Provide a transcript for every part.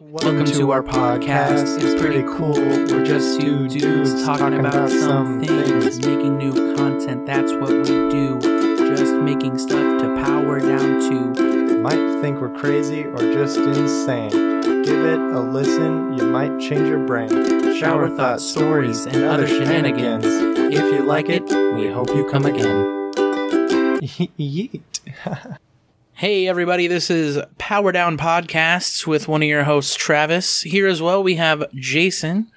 Welcome to our podcast. It's pretty cool. We're just two dudes talking about some things, making new content. That's what we do. Just making stuff to power down to. Might think we're crazy or just insane. Give it a listen, you might change your brain. Shower thoughts, stories, and other shenanigans. If you like it, we hope you come again. Yeet. Hey, everybody, this is Power Down Podcasts with one of your hosts, Travis. Here as well, we have Jason.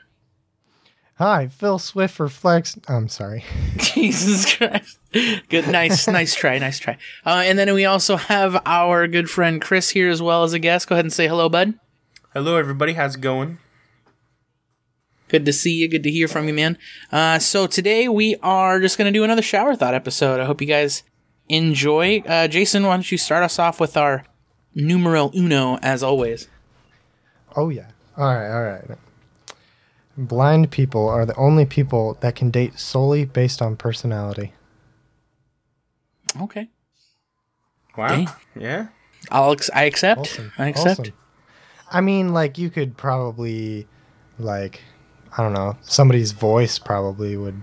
Hi, Phil Swift for Flex. I'm sorry. Jesus Christ. Good, nice, nice try, nice try. Uh, and then we also have our good friend Chris here as well as a guest. Go ahead and say hello, bud. Hello, everybody. How's it going? Good to see you. Good to hear from you, man. Uh, so today we are just going to do another shower thought episode. I hope you guys enjoy. Uh, Jason, why don't you start us off with our numero uno, as always? Oh, yeah. All right, all right. Blind people are the only people that can date solely based on personality. Okay. Wow. Dang. Yeah. I'll ex- I accept. Awesome. I accept. Awesome. I mean, like, you could probably, like, I don't know, somebody's voice probably would.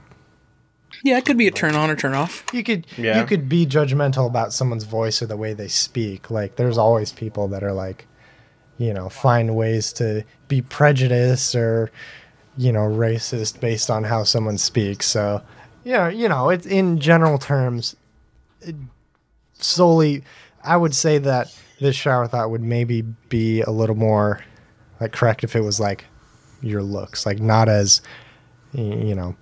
Yeah, it could be a turn on or turn off. You could Yeah. you could be judgmental about someone's voice or the way they speak. Like, there's always people that are like, you know, find ways to be prejudiced or, you know, racist based on how someone speaks. So, yeah, you know, it's in general terms, it solely, I would say that this shower thought would maybe be a little more like correct if it was like your looks, like not as, you know,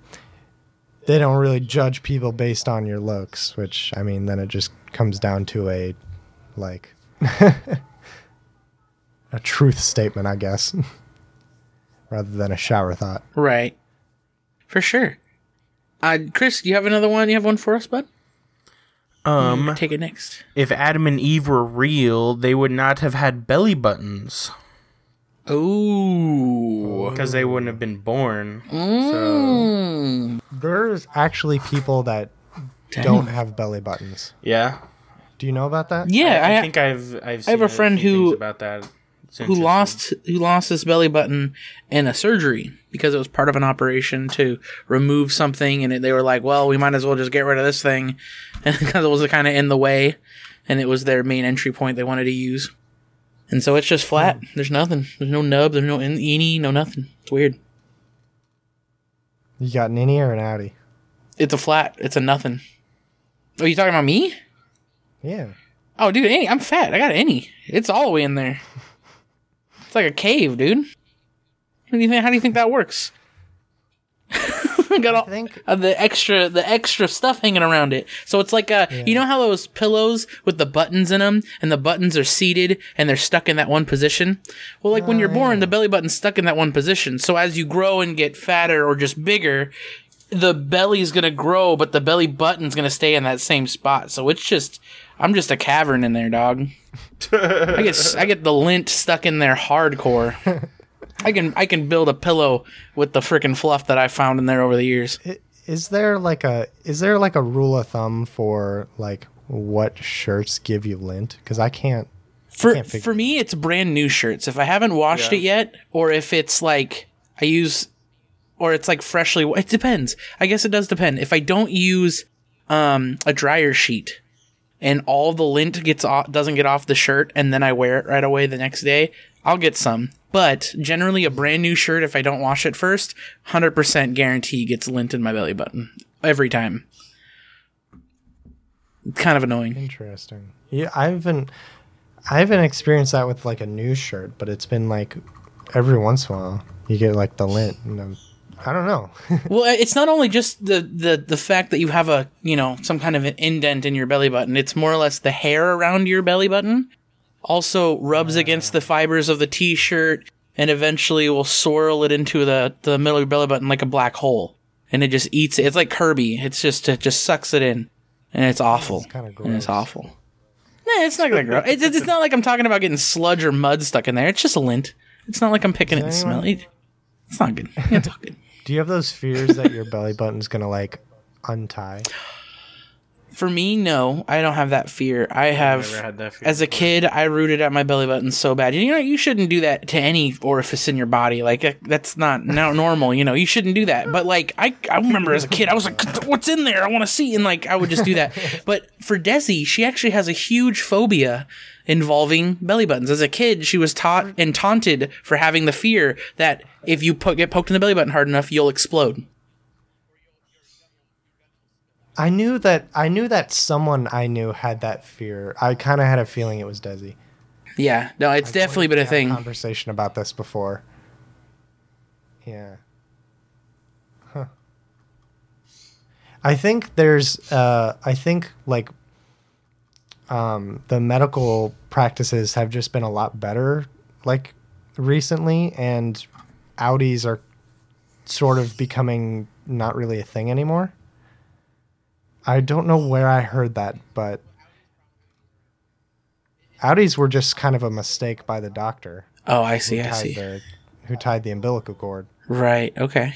they don't really judge people based on your looks, which I mean, then it just comes down to a like a truth statement, I guess, rather than a shower thought. Right. For sure. Uh, Chris, do you have another one? You have one for us, bud? Um, Take it next. if Adam and Eve were real, they would not have had belly buttons Ooh. because they wouldn't have been born. So Mm. There's actually people that Dang. don't have belly buttons. yeah, Do you know about that? Yeah, I, I, I think I've I've I have a friend few who- about that. Who lost who lost his belly button in a surgery because it was part of an operation to remove something, and it, they were like, "Well, we might as well just get rid of this thing," because it was kind of in the way, and it was their main entry point they wanted to use, and so it's just hmm. flat. There's nothing. There's no nub. There's no eeny. No nothing. It's weird. You got an innie or an outie? It's a flat. It's a nothing. Are you talking about me? Yeah. Oh, dude, any. I'm fat. I got any. It's all the way in there. It's like a cave, dude. How do you think? How do you think that works? I got all think- uh, the extra, the extra stuff hanging around it. So it's like a, you know how those pillows with the buttons in them, and the buttons are seated and they're stuck in that one position. Well, like when you're born, the belly button's stuck in that one position. So as you grow and get fatter or just bigger, the belly's gonna grow, but the belly button's gonna stay in that same spot. So it's just, I'm just a cavern in there, dog. I get I get the lint stuck in there hardcore. I can I can build a pillow with the freaking fluff that I found in there over the years. Is there like a is there like a rule of thumb for like what shirts give you lint? Because I can't. For can't figure for me, it's brand new shirts. If I haven't washed Yeah. it yet, or if it's like I use, or it's like freshly. It depends. I guess it does depend. If I don't use um, a dryer sheet, and all the lint gets off, doesn't get off the shirt, and then I wear it right away the next day, I'll get some. But generally, a brand new shirt, if I don't wash it first, hundred percent guarantee gets lint in my belly button every time. It's kind of annoying. Interesting. Yeah, I haven't I haven't experienced that with like a new shirt, but it's been like every once in a while you get like the lint. I don't know. Well, it's not only just the, the the fact that you have a you know some kind of an indent in your belly button. It's more or less the hair around your belly button also rubs against the fibers of the t-shirt and eventually will swirl it into the the middle of your belly button like a black hole, and it just eats it. It's like Kirby. It's just it just sucks it in, and it's awful. kinda And it's awful. Nah, it's not gonna grow. It's, it's it's not like I'm talking about getting sludge or mud stuck in there. It's just a lint. It's not like I'm picking it and anyone- smelling it. It's not good. It's not good. Do you have those fears that your belly button's gonna like untie? For me, no, I don't have that fear. I have, never had that fear as a kid, I rooted at my belly button so bad. You know, you shouldn't do that to any orifice in your body. Like uh, that's not now normal. You know, you shouldn't do that. But like, I, I remember as a kid, I was like, "What's in there? I want to see." And like, I would just do that. but for Desi, she actually has a huge phobia involving belly buttons. As a kid, she was taught and taunted for having the fear that if you po- get poked in the belly button hard enough, you'll explode. I knew that I knew that someone I knew had that fear. I kind of had a feeling it was Desi. Yeah, no, it's definitely been a thing. Conversation about this before. Yeah. Huh. I think there's. Uh, I think like. Um, the medical practices have just been a lot better, like recently, and outies are sort of becoming not really a thing anymore. I don't know where I heard that, but outies were just kind of a mistake by the doctor Oh, I see. I see. the who tied the umbilical cord. Right. Okay.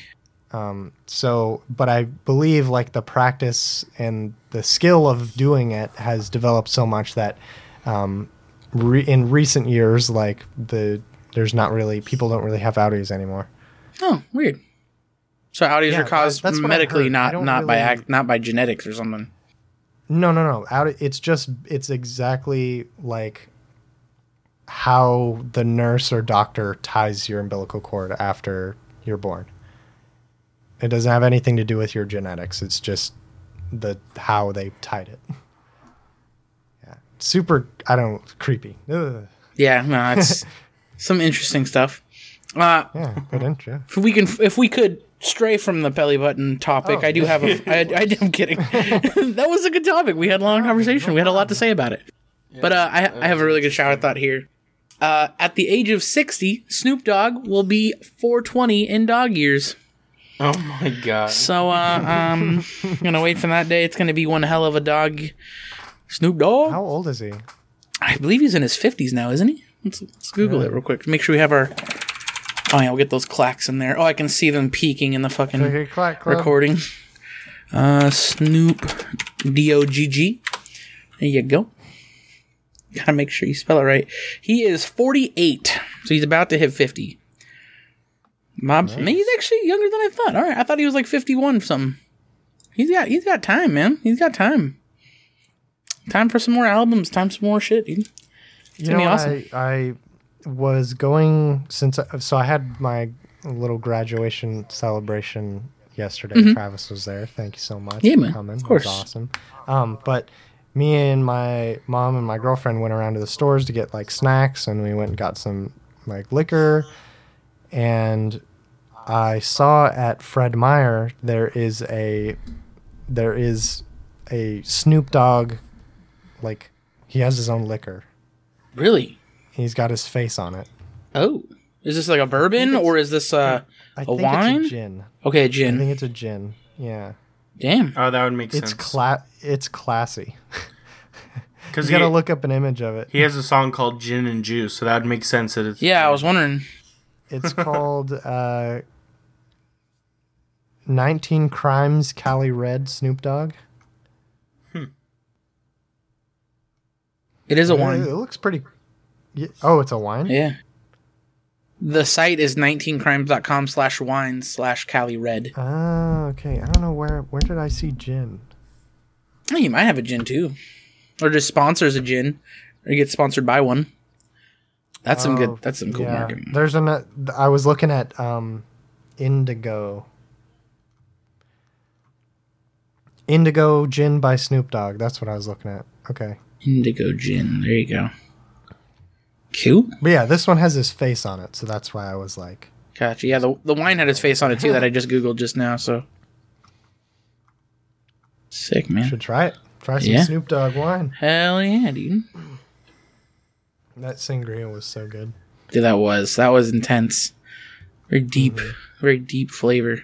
Um, so, but I believe like the practice and the skill of doing it has developed so much that um, re- in recent years, like the there's not really people don't really have outies anymore. Oh, weird. So outies Yeah, are caused that's medically, not not by act, not by genetics or something. No, no, no. Out. It's just it's exactly like how the nurse or doctor ties your umbilical cord after you're born. It doesn't have anything to do with your genetics. It's just the how they tied it. Yeah, super. I don't creepy. Ugh. Yeah, no, it's some interesting stuff. Uh, Yeah, good intro. if we can, if we could stray from the belly button topic, Oh. I do have a. I, I, I'm kidding. that was a good topic. We had a long conversation. We had a lot to say about it. But uh, I, I have a really good shower thought here. Uh, at the age of 60, Snoop Dogg will be 420 in dog years. Oh my god. So, uh, um, I'm gonna wait for that day. It's gonna be one hell of a dog. Snoop Dogg. How old is he? I believe he's in his 50s now, isn't he? Let's, let's Google it real quick. Make sure we have our. Oh, yeah, we'll get those clacks in there. Oh, I can see them peeking in the fucking Okay, clack, clack. recording. Uh, Snoop D O G G. There you go. Gotta make sure you spell it right. He is 48, so he's about to hit 50. My, man, he's actually younger than I thought. All right, I thought he was like 51 or something. He's got he's got time, man. He's got time. Time for some more albums. Time for some more shit, dude. You gonna be know, awesome. I, I was going since so I had my little graduation celebration yesterday. Travis was there. Thank you so much Mm-hmm. Yeah, for man. coming. Of It was course. awesome. Um, but me and my mom and my girlfriend went around to the stores to get like snacks, and we went and got some like liquor. And I saw at Fred Meyer there is a there is a Snoop Dogg like he has his own liquor. Really? He's got his face on it. Oh, is this like a bourbon or is this uh I A think wine? it's a gin. okay a I gin? I think it's a gin. Yeah, Damn. Oh, that would make it's sense. cla- It's classy. Because You he, gotta look up an image of it. he has a song called Gin and Juice, so that would make sense that it's. Yeah, I was wondering. It's called uh, 19 Crimes Cali Red Snoop Dogg. Hmm. It is a It, wine. it looks pretty. Yeah. Oh, it's a wine. Yeah. The site is 19crimes.com slash wine slash Cali Red. Ah, okay. I don't know where. Where did I see gin? Oh, you might have a gin too. Or just sponsors a gin. Or you get sponsored by one. That's some Oh, good that's some cool yeah. marketing. There's an. uh, I was looking at um, Indigo. Indigo Gin by Snoop Dogg. That's what I was looking at. Okay. Indigo gin. There you go. Cool. But yeah, this one has his face on it, so that's why I was like, Gotcha. Yeah, the, the wine had his face on it too that I just Googled just now, so. Sick, man. should try it. Try some Yeah. Snoop Dogg wine. Hell yeah, dude. That sangria was so good. Dude, that was that was intense. Very deep, mm-hmm. very deep flavor.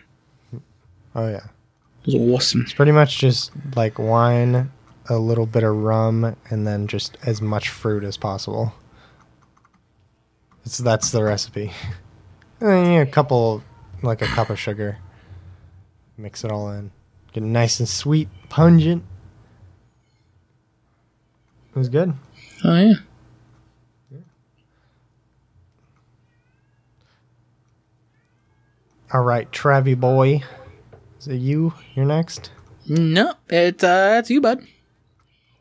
Oh yeah. It was awesome. It's pretty much just like wine, a little bit of rum, and then just as much fruit as possible. That's the recipe. and then, yeah, a couple, like a cup of sugar. Mix it all in. Get it nice and sweet, pungent. It was good. Oh yeah. yeah. All right, Travie boy. Is it you? You're next. No, it's uh, it's you, bud.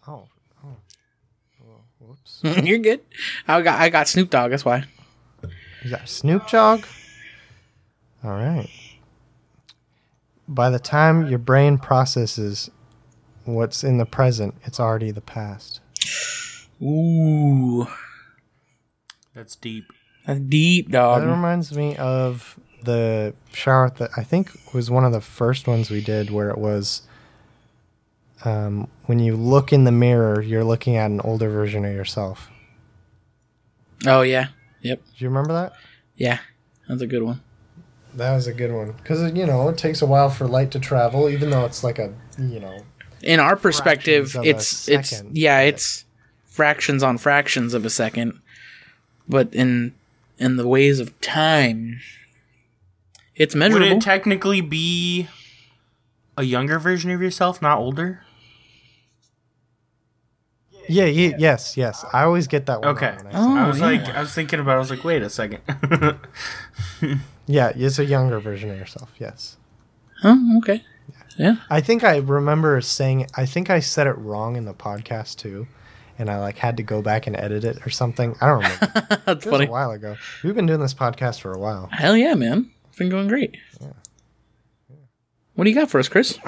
Oh, oh. Whoops. You're good. I got I got Snoop Dogg. That's why. Is that Snoop Dogg? All right. By the time your brain processes what's in the present, it's already the past. Ooh, That's deep. that's deep, dog. That reminds me of the shower that I think was one of the first ones we did where it was um, when you look in the mirror, you're looking at an older version of yourself. Oh yeah. Yep. Do you remember that? Yeah. That's a good one. That was a good one because you know it takes a while for light to travel, even though it's like a you know In our perspective, Fractions of a it's it's second. yeah, it's fractions on fractions of a second. But in in the ways of time, it's measurable. Would measurable. it technically be a younger version of yourself, not older? Yeah, yeah yes yes. I always get that one. Okay. wrong I Oh, I was yeah. like, I was thinking about. it. I was like, wait a second. Yeah, it's a younger version of yourself. Yes. Huh? Okay. Yeah. yeah. I think I remember saying I think I said it wrong in the podcast too. And I like had to go back and edit it or something. I don't remember. That's It was funny. a while ago. We've been doing this podcast for a while. Hell yeah, man. It's been going great. Yeah. What do you got for us, Chris?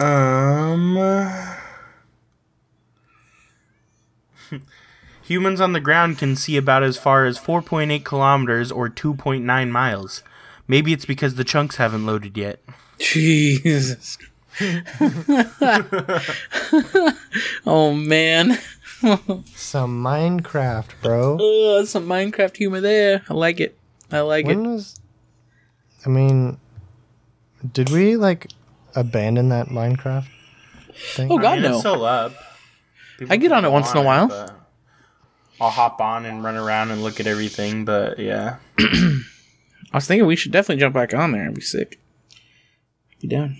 um. Humans on the ground can see about as far as 4.8 kilometers or 2.9 miles. Maybe it's because the chunks haven't loaded yet. Jesus. oh man. Some Minecraft, bro. Oh, that's some Minecraft humor there. I like it. I like When it. was I mean did we like abandon that Minecraft thing? Oh, God. I mean, no. it's still up. I get on it once in a while. but I'll hop on and run around and look at everything, but yeah. I was thinking we should definitely jump back on there. It'd be sick. Be down.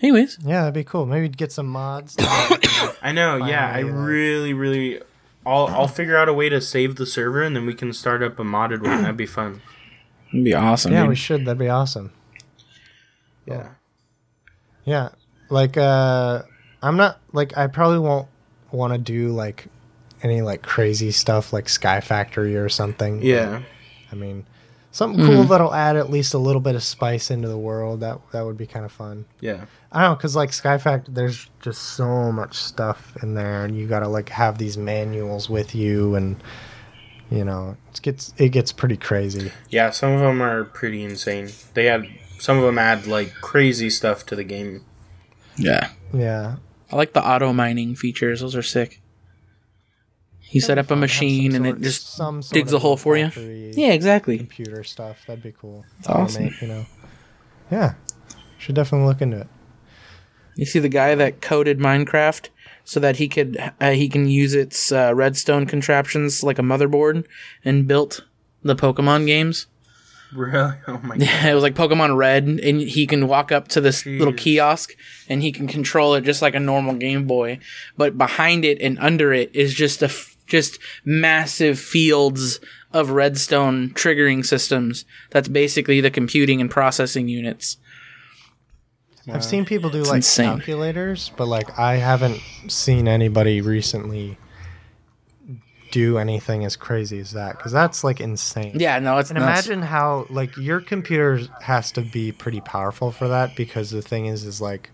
Anyways, Yeah, that'd be cool. Maybe we'd get some mods. I know, yeah. I like- really, really. I'll I'll figure out a way to save the server and then we can start up a modded one. That'd be fun. it'd be awesome. yeah, dude. we should. That'd be awesome. Yeah. Yeah. Like uh I'm not like I probably won't want to do like any like crazy stuff like Sky Factory or something. Yeah. I mean, something cool mm-hmm. that'll add at least a little bit of spice into the world. That that would be kind of fun. Yeah. I don't know, cause like Sky Factory, there's just so much stuff in there, and you gotta like have these manuals with you, and you know, it gets it gets pretty crazy. Yeah, some of them are pretty insane. They add some of them add like crazy stuff to the game. yeah. Yeah, I like the auto mining features. Those are sick. You set up a machine and sort- it just some digs a hole for you. Yeah, exactly. Computer stuff that'd be cool. It's awesome. You know, yeah, should definitely look into it. You see the guy that coded Minecraft so that he could uh, he can use its uh, redstone contraptions like a motherboard and built the Pokemon games. Really? Oh my god. it was like Pokemon Red, and he can walk up to this little kiosk and he can control it just like a normal Game Boy. But behind it and under it is just a f- just massive fields of redstone triggering systems. That's basically the computing and processing units. I've seen people do like insane. calculators, but like I haven't seen anybody recently do anything as crazy as that because that's like insane. Yeah, no, it's And nuts. imagine how like your computer has to be pretty powerful for that because the thing is is like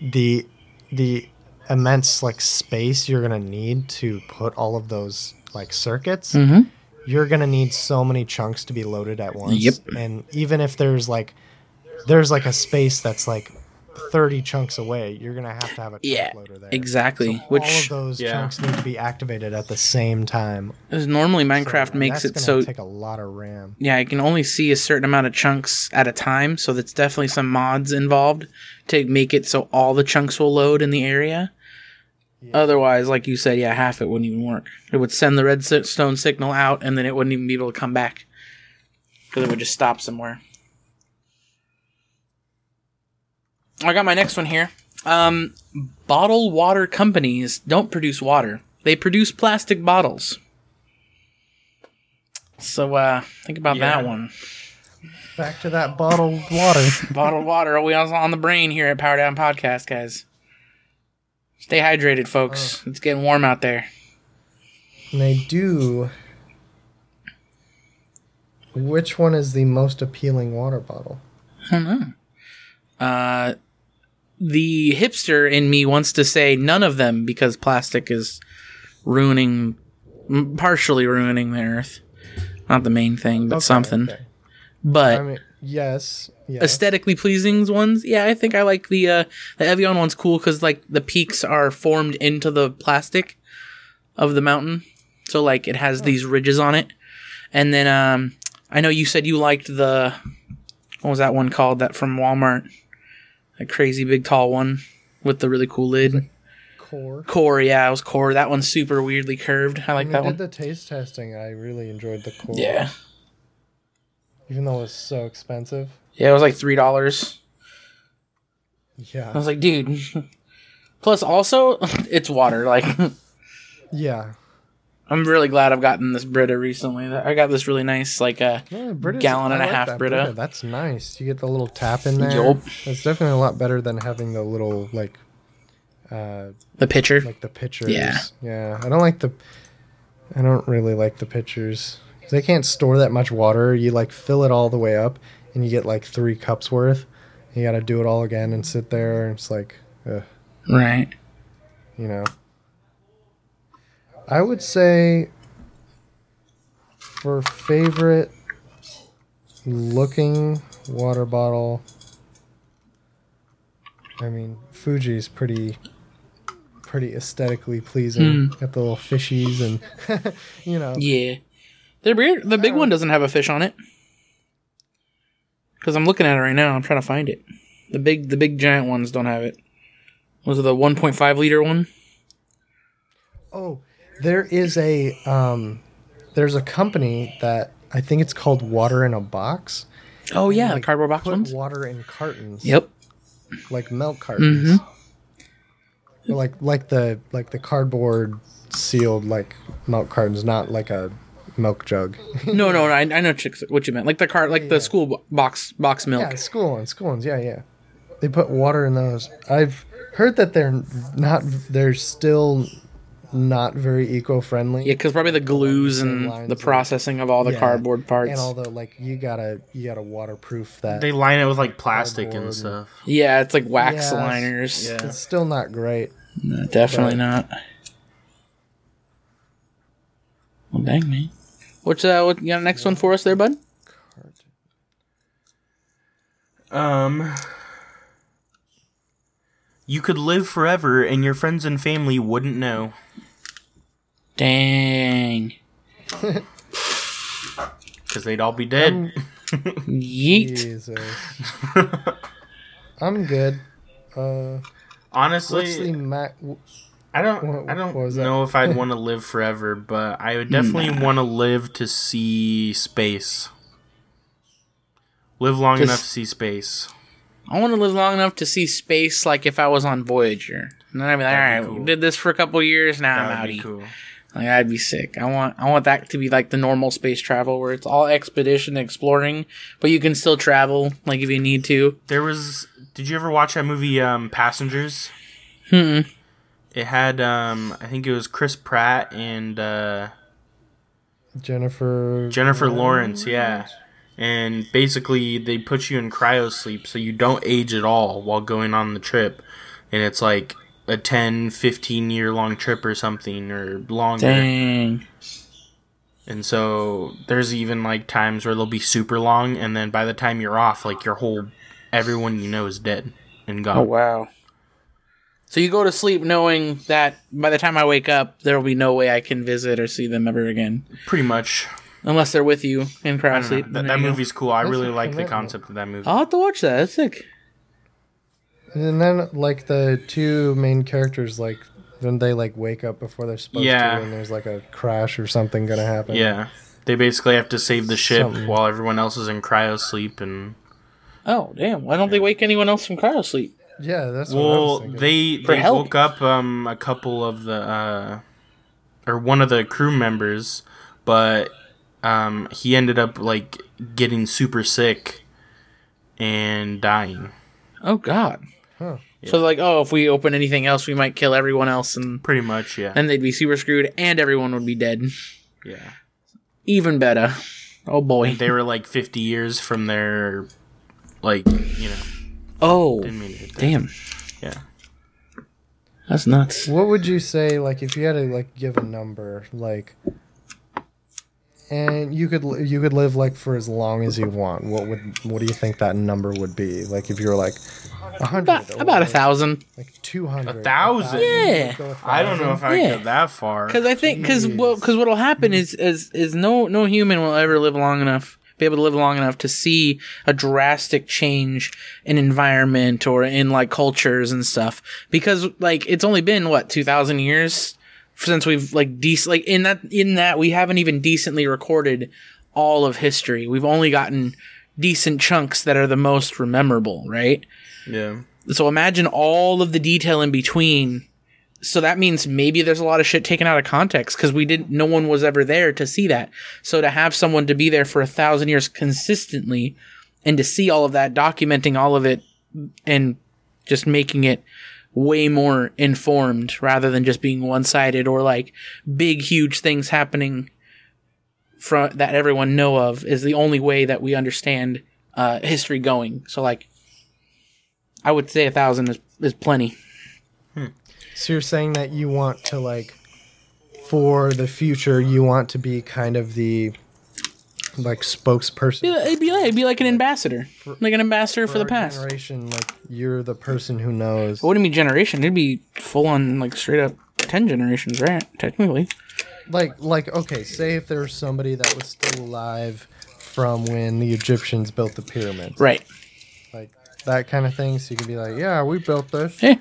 the the immense like space you're gonna need to put all of those like circuits. Mhm. You're gonna need so many chunks to be loaded at once. Yep. And even if there's like there's like a space that's like 30 chunks away, you're gonna have to have a chunk Yeah, loader there. exactly. So all Which of those Yeah. chunks need to be activated at the same time. is normally Minecraft So makes that's it gonna so take a lot of RAM. yeah, you can only see a certain amount of chunks at a time. So that's definitely some mods involved to make it so all the chunks will load in the area. Otherwise, like you said, yeah, half it wouldn't even work. It would send the redstone signal out, and then it wouldn't even be able to come back because it would just stop somewhere. I got my next one here. Um, bottled water companies don't produce water; they produce plastic bottles. So uh, think about Yeah. that one. Back to that bottled water. Bottled water. We also on the brain here at Power Down Podcast, guys. Stay hydrated, folks. It's getting warm out there. and they do. Which one is the most appealing water bottle? I don't know. Uh, the hipster in me wants to say none of them because plastic is ruining, partially ruining the earth. Not the main thing, but Okay, something. okay. But I mean, yes. aesthetically pleasing ones, yeah, I think I like the uh, the Evian one's cool because like the peaks are formed into the plastic of the mountain, so like it has these ridges on it. And then um, I know you said you liked the what was that one called? That from Walmart, that crazy big tall one with the really cool lid. Core. Core, yeah, it was core. That one's super weirdly curved. I like When that we did one. the taste testing, I really enjoyed the core. Yeah, Even though it was so expensive. yeah, it was like three dollars. Yeah. I was like, dude. Plus, also, it's water. Like, Yeah. I'm really glad I've gotten this Brita recently. I got this really nice, like, a Yeah, Gallon and a half that Brita. That's nice. You get the little tap in there. Yup. It's definitely a lot better than having the little like uh the pitcher. like the pitchers. Yeah. Yeah. I don't like the I don't really like the pitchers. They can't store that much water. You like fill it all the way up and you get like 3 cups worth. You got to do it all again and sit there and it's like ugh, right. you know. I would say for favorite looking water bottle, I mean Fuji's pretty pretty aesthetically pleasing. Hmm. Got the little fishies and you know. Yeah. They're weird. The big one doesn't have a fish on it. Because I'm looking at it right now. I'm trying to find it. The big, the big giant ones don't have it. Was it the 1.5 liter one? Oh, there is a um there's a company that I think it's called Water in a Box. Oh yeah, the Like, cardboard box ones. water in cartons. Yep. like milk cartons. Mm-hmm. Like like the like the cardboard sealed like milk cartons, not like a milk jug. No, no, no I, I know what you meant. Like the cart, like the school box box milk. yeah, school ones, school ones. Yeah, yeah. They put water in those. I've heard that they're not. They're still not very eco-friendly. Yeah, because probably the glues same and the processing of all the Yeah. cardboard parts. And all the like, you gotta you gotta waterproof that. They line it with like plastic and stuff. yeah, it's like wax Yes. liners. Yeah. it's still not great. No, definitely But- not. Well, dang me. What's uh? What you got a next one for us there, bud? Um, you could live forever, and your friends and family wouldn't know. Dang. Because they'd all be dead. Yeet. Jesus. I'm good. Uh, Honestly, what's the ma- w- I don't. What- I don't what know if I'd want to live forever, but I would definitely want to live to see space. Live long Just- enough to see space. I want to live long enough to see space, like if I was on Voyager. And then I'd be like, all right, That'd be we cool. did this for a couple years. Now I'm That would outie. be cool. Like that'd be sick. I want I want that to be like the normal space travel where it's all expedition exploring, but you can still travel like if you need to. There was. Did you ever watch that movie, um, Passengers? Hmm. It had, um, I think it was Chris Pratt and uh, Jennifer Jennifer Lawrence. Yeah. And basically, they put you in cryo sleep so you don't age at all while going on the trip. And it's like a 10, 15 year long trip or something, or longer. Dang. And so there's even like times where they'll be super long, and then by the time you're off, like your whole everyone you know is dead and gone. Oh wow. So you go to sleep knowing that by the time I wake up, there will be no way I can visit or see them ever again, Pretty much. Unless they're with you in I cryo don't know. sleep. That, that movie's cool. I That's really a like the commitment. concept of that movie. I'll have to watch that. That's sick. And then like the two main characters like then they like wake up before they're supposed Yeah. to and there's like a crash or something gonna happen. Yeah. They basically have to save the ship Something. while everyone else is in cryo sleep and Oh damn! Why don't they wake anyone else from cryo sleep? Yeah, that's what I was Well, thinking. they For they help. woke up um a couple of the uh or one of the crew members, but um he ended up like getting super sick and dying. Oh God. Huh. So like, oh, if we open anything else, we might kill everyone else, and Pretty much, yeah. then they'd be super screwed, and everyone would be dead. yeah. Even better. Oh boy. They were like 50 years from their like, you know, Oh, didn't mean to damn. Yeah. That's nuts. What would you say, like, if you had to like give a number, like, and you could you could live like for as long as you want? What would what do you think that number would be? Like, if you were like a hundred, About, about a thousand. like two hundred, A thousand? Yeah. I don't know if I Yeah. go that far. Because I think because well because what'll happen hmm. is is is no no human will ever live long enough be able to live long enough to see a drastic change in environment or in like cultures and stuff because like it's only been what 2000 years since we've like dec- like in that in that we haven't even decently recorded all of history we've only gotten decent chunks that are the most memorable right Yeah. so imagine all of the detail in between. So that means maybe there's a lot of shit taken out of context because we didn't, no one was ever there to see that. So to have someone to be there for a thousand years consistently and to see all of that, documenting all of it and just making it way more informed rather than just being one sided or like big, huge things happening from that everyone know of is the only way that we understand uh, history going. So like, I would say a thousand is, is plenty. So you're saying that you want to like, for the future, you want to be kind of the like spokesperson It'd be, it'd be like, it'd be like an ambassador, like an ambassador for, the past. generation. Like you're the person who knows. What do you mean generation. It'd be full on like straight up ten generations, right? Technically. like like okay say if there was somebody that was still alive from when the egyptians built the pyramids Right. like that kind of thing so you can be like yeah we built this Yeah.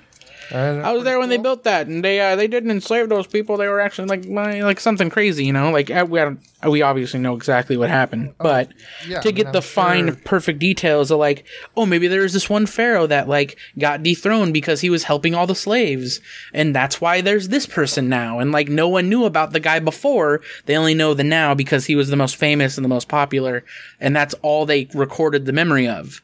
And I was there when they built that, and they uh, they didn't enslave those people. They were actually like my, like something crazy, you know. Like uh, we we obviously know exactly what happened, but yeah, to I get mean, the I'm fine, sure- perfect details of like, oh, maybe there was this one pharaoh that like got dethroned because he was helping all the slaves, and that's why there's this person now, and like no one knew about the guy before. They only know the now because he was the most famous and the most popular, and that's all they recorded the memory of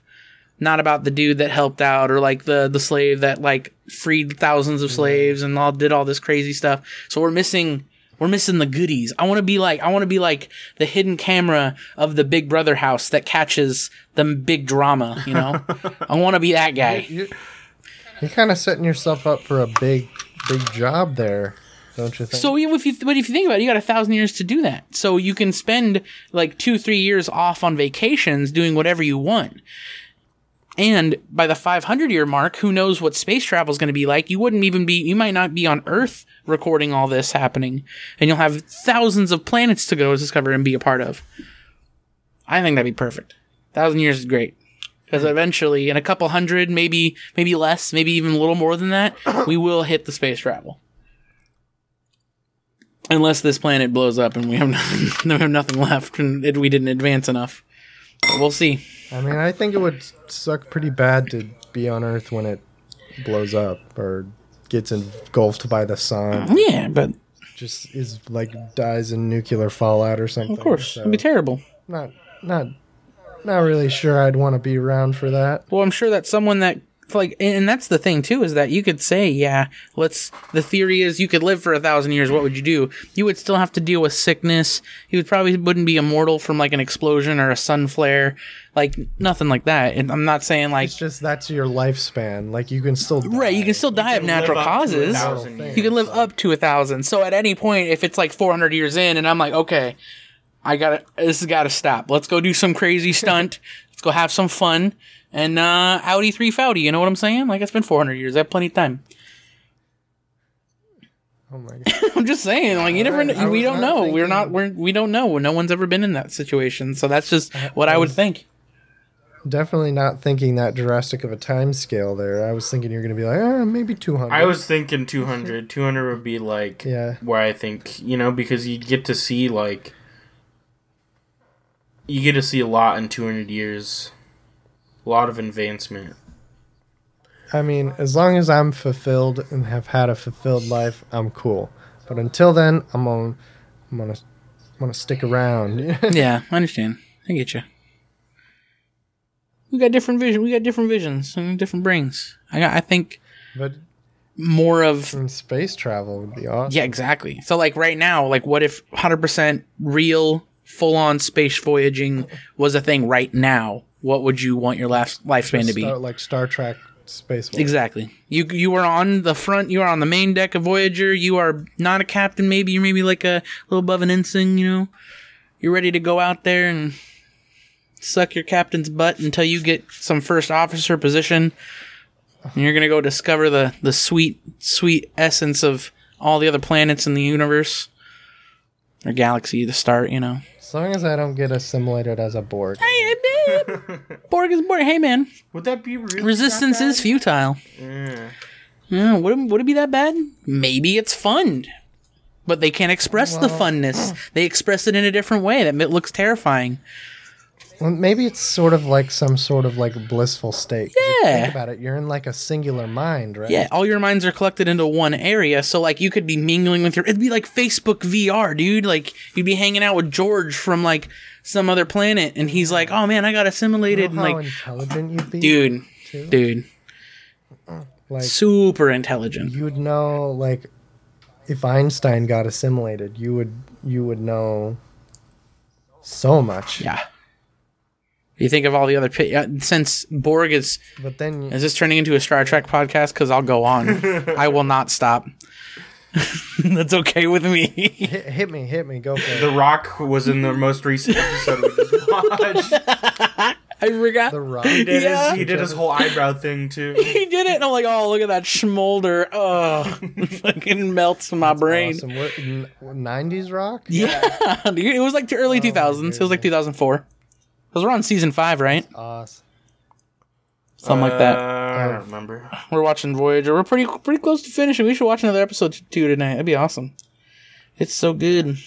not about the dude that helped out or like the the slave that like freed thousands of slaves and all did all this crazy stuff. So we're missing we're missing the goodies. I want to be like I want to be like the hidden camera of the Big Brother house that catches the big drama, you know? I want to be that guy. you, you're kind of setting yourself up for a big big job there don't you think So even if you but if you think about it, you got a thousand years to do that. So you can spend like two, three years off on vacations doing whatever you want. And by the 500 year mark, who knows what space travel is going to be like? You wouldn't even be, you might not be on Earth recording all this happening, and you'll have thousands of planets to go discover and be a part of. I think that'd be perfect. Thousand years is great because mm-hmm. eventually, in a couple hundred, maybe maybe less, maybe even a little more than that, we will hit the space travel. Unless this planet blows up and we have nothing, we have nothing left, and we didn't advance enough. But we'll see. i mean i think it would suck pretty bad to be on earth when it blows up or gets engulfed by the sun Yeah, but just is like dies in nuclear fallout or something of course, so it'd be terrible. not not not really sure i'd want to be around for that Well, I'm sure that someone that like, and that's the thing too, is that you could say, yeah, let's. The theory is you could live for a thousand years. What would you do? You would still have to deal with sickness. You would probably wouldn't be immortal from like an explosion or a sun flare, like nothing like that. And I'm not saying like It's just that's your lifespan. Like you can still right. You can still die of can live natural up to a causes. You. You can live up to a thousand. So at any point, if it's like 400 years in, and I'm like, okay, I gotta, this has got to stop. Let's go do some crazy stunt. Let's go have some fun. And uh, Audi three Foudy. You know what I'm saying? Like it's been 400 years. I have plenty of time. Oh my god. I'm just saying. Like you never. Alright, I we don't not know. We're not. We're. We don't know. No one's ever been in that situation. So that's just what I would think. Definitely not thinking that drastic of a time scale there. I was thinking you're gonna be like, ah, maybe two hundred. I was thinking 200. 200 would be like Yeah. where I think, you know, because you get to see like you get to see a lot in 200 years. A lot of advancement. I mean, as long as I'm fulfilled and have had a fulfilled life, I'm cool. But until then, I'm on. I'm gonna. I'm gonna stick around. yeah, I understand. I get you. We got different vision. We got different visions and different brains. I got. I think but more of space travel would be awesome. yeah, exactly. So like right now, like what if 100% real, full on space voyaging was a thing right now? What would you want your last lifespan to be? Star, like Star Trek space. War. Exactly. You you are on the front. You are on the main deck of Voyager. You are not a captain. Maybe you're maybe like a little above an ensign. You know, you're ready to go out there and suck your captain's butt until you get some first officer position. And you're gonna go discover the the sweet sweet essence of all the other planets in the universe or galaxy to start. You know. As long as I don't get assimilated as a Borg. Hey, babe. Borg is Borg. Hey, man. Would that be really Resistance that is bad? futile. Yeah. Yeah, would it, would it be that bad? Maybe it's fun, but they can't express the Well- funness. They express it in a different way that mi- looks terrifying. Well, maybe it's sort of like some sort of like blissful state. Yeah. Think about it. You're in like a singular mind, right? Yeah, all your minds are collected into one area, so like you could be mingling with your. It'd be like Facebook VR, dude. Like you'd be hanging out with George from like some other planet, and he's like, "Oh man, I got You assimilated." know and how like, intelligent you'd be, dude, too? dude, Like super intelligent. you would know, like, if Einstein got assimilated, you would you would know so much. Yeah. You think of all the other pi- yeah, since Borg is But then Is this turning into a Star Trek podcast? Because I'll go on. I will not stop. That's okay with me. hit, hit me, hit me, go for it. The Rock was in the most recent episode we just watched. I forgot. The Rock. He did, Yeah. his, he did his whole eyebrow thing too. he did it, and I'm like, oh, look at that schmolder. Oh, fucking melts in my brain. Awesome. What, n- 90s rock? Yeah, dude, it was like the early 2000s. It was like 2004. Because we're on season five, right? Awesome. Something like that. Uh, I don't remember. We're watching Voyager. We're pretty pretty close to finishing. We should watch another episode t- two tonight. That'd be awesome. It's so good.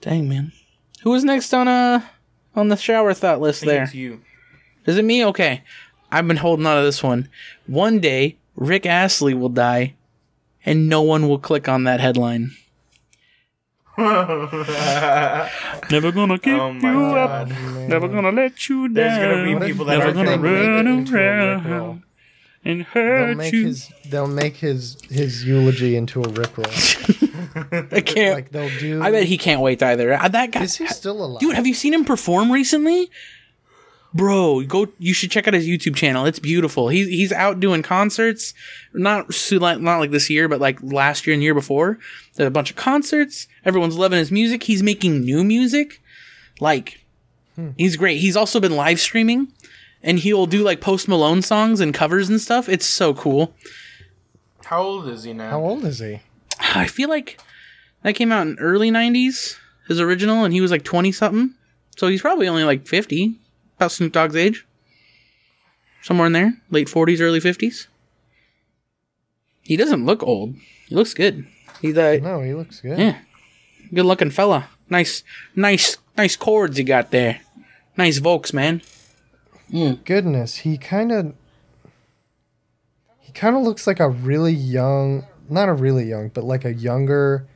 Dang man, who was next on uh on the shower thought list I think there? it's you. Is it me? Okay, I've been holding on to this one. One day, Rick Astley will die, and no one will click on that headline. Never gonna kick Oh you God. up. Never gonna let you down. There's gonna be people that Never are gonna they make run around Rickroll? and They'll hurt make you. his they'll make his his eulogy into a rickroll. I can't. like they'll do. I bet he can't wait either. Uh, That guy, is he still alive? dude. Have you seen him perform recently? Bro, go. You should check out his YouTube channel. It's beautiful. He's he's out doing concerts. Not like- not like this year, but like last year and year before. There's a bunch of concerts. Everyone's loving his music. He's making new music. Like, hmm. he's great. He's also been live streaming, and he'll do like Post Malone songs and covers and stuff. It's so cool. How old is he now? How old is he? I feel like that came out in early '90s, his original, and he was like 20 something. So he's probably only like 50, about Snoop Dogg's age, somewhere in there, late 40s, early 50s. He doesn't look old. He looks good. He's a No, he looks good. yeah, good looking fella. Nice, nice, nice chords you got there. Nice Volks, man. Mm. Goodness, he kind of he kind of looks like a really young, not a really young, but like a younger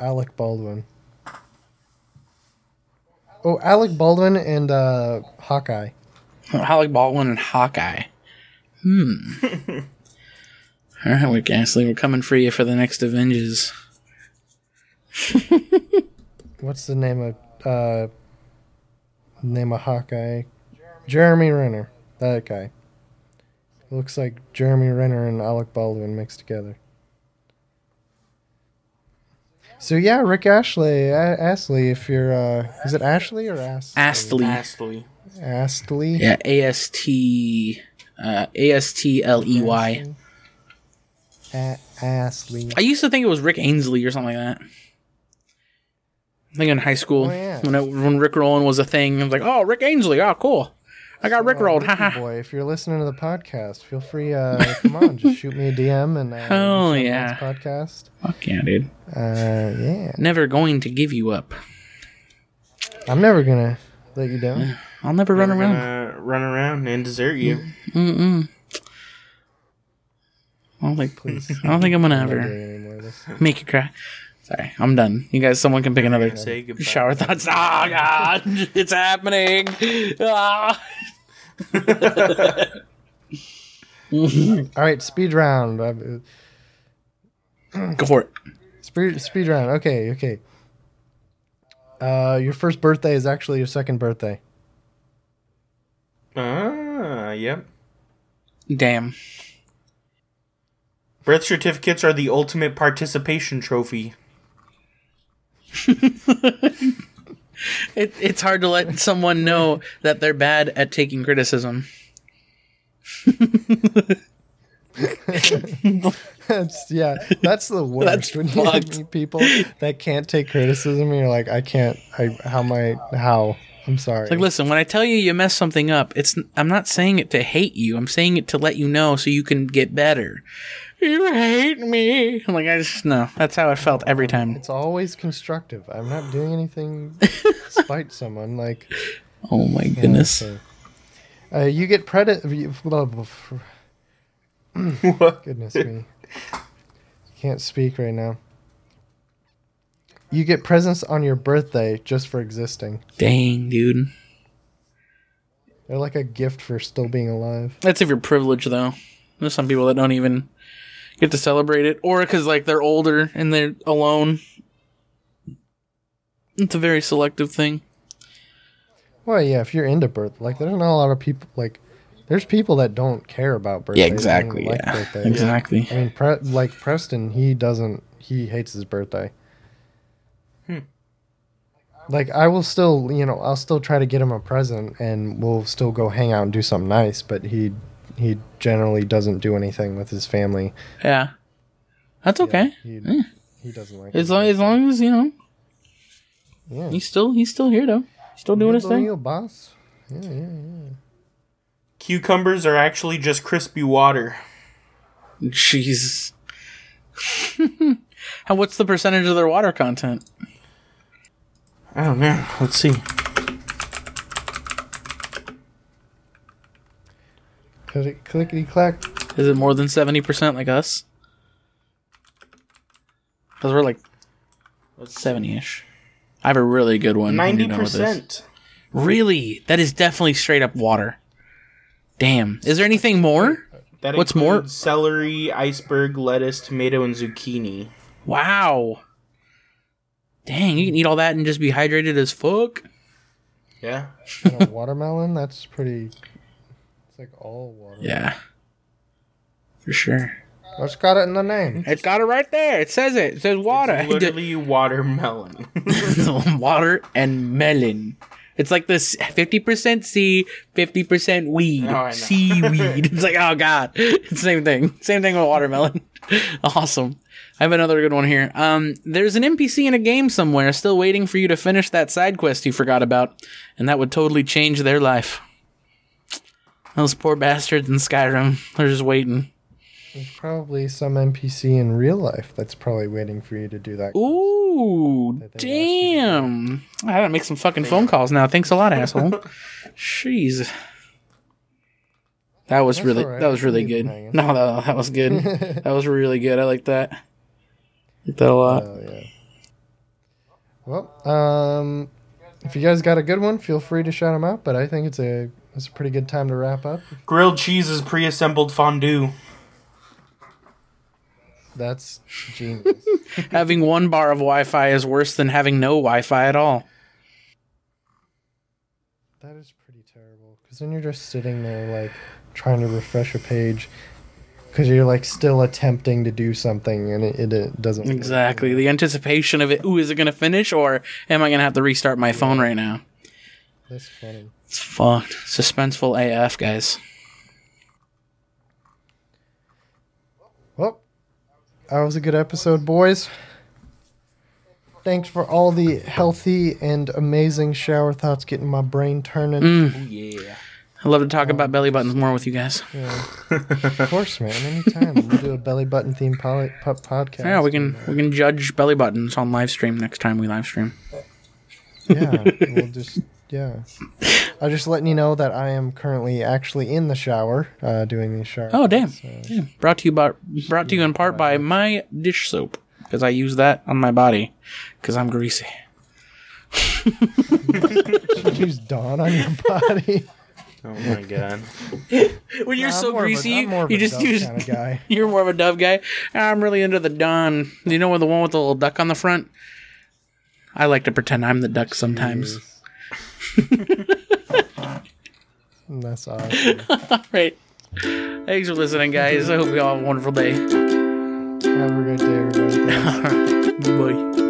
Alec Baldwin. Oh, Alec Baldwin and uh, Hawkeye. Alec Baldwin and Hawkeye. Hmm. All right, Rick Astley, we're coming for you for the next Avengers. What's the name of uh, name of Hawkeye? Jeremy Renner. That guy. Looks like Jeremy Renner and Alec Baldwin mixed together. So yeah, Rick Ashley, A- Astley. If you're, uh, is it Ashley or Astley? Astley. Astley. Astley. Yeah, A S T uh, A S T L E Y. A- Astley. I used to think it was Rick Ainsley or something like that. I think in high school Oh, yeah. when it, when Rick rolling was a thing, I was like, "Oh, Rick Ainsley, oh cool, I got Rick rolled." Ricky boy, if you're listening to the podcast, feel free. Uh, come on, just shoot me a DM and uh, Hell listen to yeah. podcast. Fuck yeah, dude. Uh, yeah, Never going to give you up. I'm never gonna let you down. I'll never run We're around. run around and desert you. I don't think. Please. I don't think I'm gonna ever doing any more of this. make you cry. Sorry, I'm done. You guys, someone can pick another Say goodbye. shower thoughts. Oh God, it's happening. Ah. All right, speed round. Go for it. Speed speed round. Okay, okay. Uh, your first birthday is actually your second birthday. Ah, yep. Damn. Birth certificates are the ultimate participation trophy. It, it's hard to let someone know that they're bad at taking criticism. That's yeah. That's the worst That's when you meet people that can't take criticism. And you're like, I can't. I how am I? How? I'm sorry. Like, listen, when I tell you you messed something up, it's I'm not saying it to hate you. I'm saying it to let you know so you can get better. You hate me. I'm like, I just no. That's how it felt every time. it's always constructive. I'm not doing anything to spite someone. Like Oh my goodness. so. Uh, you get credit. you- what? Goodness me. Can't speak right now. You get presents on your birthday just for existing. Dang, dude. They're like a gift for still being alive. That's if you're privileged, though. There's some people that don't even get to celebrate it, or because like they're older and they're alone. It's a very selective thing. Well, yeah, if you're into birth, like there's not a lot of people like there's people that don't care about birthdays. Yeah, exactly. Like yeah, birthdays. exactly. I mean, Pre- like Preston, he doesn't. He hates his birthday. Hmm. Like I will still, you know, I'll still try to get him a present, and we'll still go hang out and do something nice. But he, he generally doesn't do anything with his family. Yeah, that's okay. He, Yeah. he doesn't like. As long as long as you know yeah, he's still he's still here though. He's still doing his thing. you, boss. Yeah, yeah, yeah. Cucumbers are actually just crispy water. Jeez. How what's the percentage of their water content? I don't know. Let's see. Click- Clickety clack. Is it more than seventy percent like us? Because we're like seventy ish. I have a really good one. Ninety you're done with this. percent. Really? That is definitely straight up water. Damn. Is there anything more? That What's more- Celery, iceberg, lettuce, tomato, and zucchini. Wow. Dang, you can eat all that and just be hydrated as fuck. Yeah. And a watermelon. That's pretty. It's like all water. Yeah. For sure. What's got it in the name? It's got it right there. It says it. It says water. It's Literally watermelon. water and melon. It's like this 50% sea, 50% weed. Oh, Seaweed. it's like, oh god. It's the same thing. Same thing with watermelon. awesome. I have another good one here. Um, there's an NPC in a game somewhere still waiting for you to finish that side quest you forgot about, and that would totally change their life. Those poor bastards in Skyrim. They're just waiting. There's probably some NPC in real life that's probably waiting for you to do that. Ooh, they asked you to damn. I gotta make some fucking phone calls now. Thanks a lot, asshole. Jeez. That was That's really all right. that was really good. hanging. No, that, that was good. that was really good. I like that. Like that a lot. Oh yeah. Well, um, if you guys got a good one, feel free to shout them out. But I think it's a it's a pretty good time to wrap up. Grilled cheese is pre-assembled fondue. That's genius. having one bar of Wi-Fi is worse than having no Wi-Fi at all. that is pretty terrible. Because then you're just sitting there like trying to refresh a page because you're like still attempting to do something and it, it, it doesn't. work. Exactly. The anticipation of it. Ooh, is it gonna finish or am I gonna have to restart my phone right now? That's funny. It's fucked. Suspenseful AF, guys. Well, that was a good episode, boys. Thanks for all the healthy and amazing shower thoughts getting my brain turning. Mm. Oh yeah. I love to talk about belly buttons more with you guys. Yeah. of course, man. Anytime we'll do a belly button themed poly- po- podcast. Yeah, we can we can judge belly buttons on live stream next time we live stream. Yeah, we'll just yeah. I'm just letting you know that I am currently actually in the shower uh, doing these showers. Oh damn! Damn. Brought to you by brought to you in part by my dish soap because I use that on my body because I'm greasy. you Use Dawn on your body. Oh my god. When you're I'm so more of a- greasy, I'm more of you just use. kinda guy. You're more of a Dove guy. I'm really into the Dawn. You know, the one with the little duck on the front. I like to pretend I'm the duck sometimes. That's awesome. Right. Thanks for listening, guys. I hope you all have a wonderful day. Have a great day, everybody. Thanks. Bye.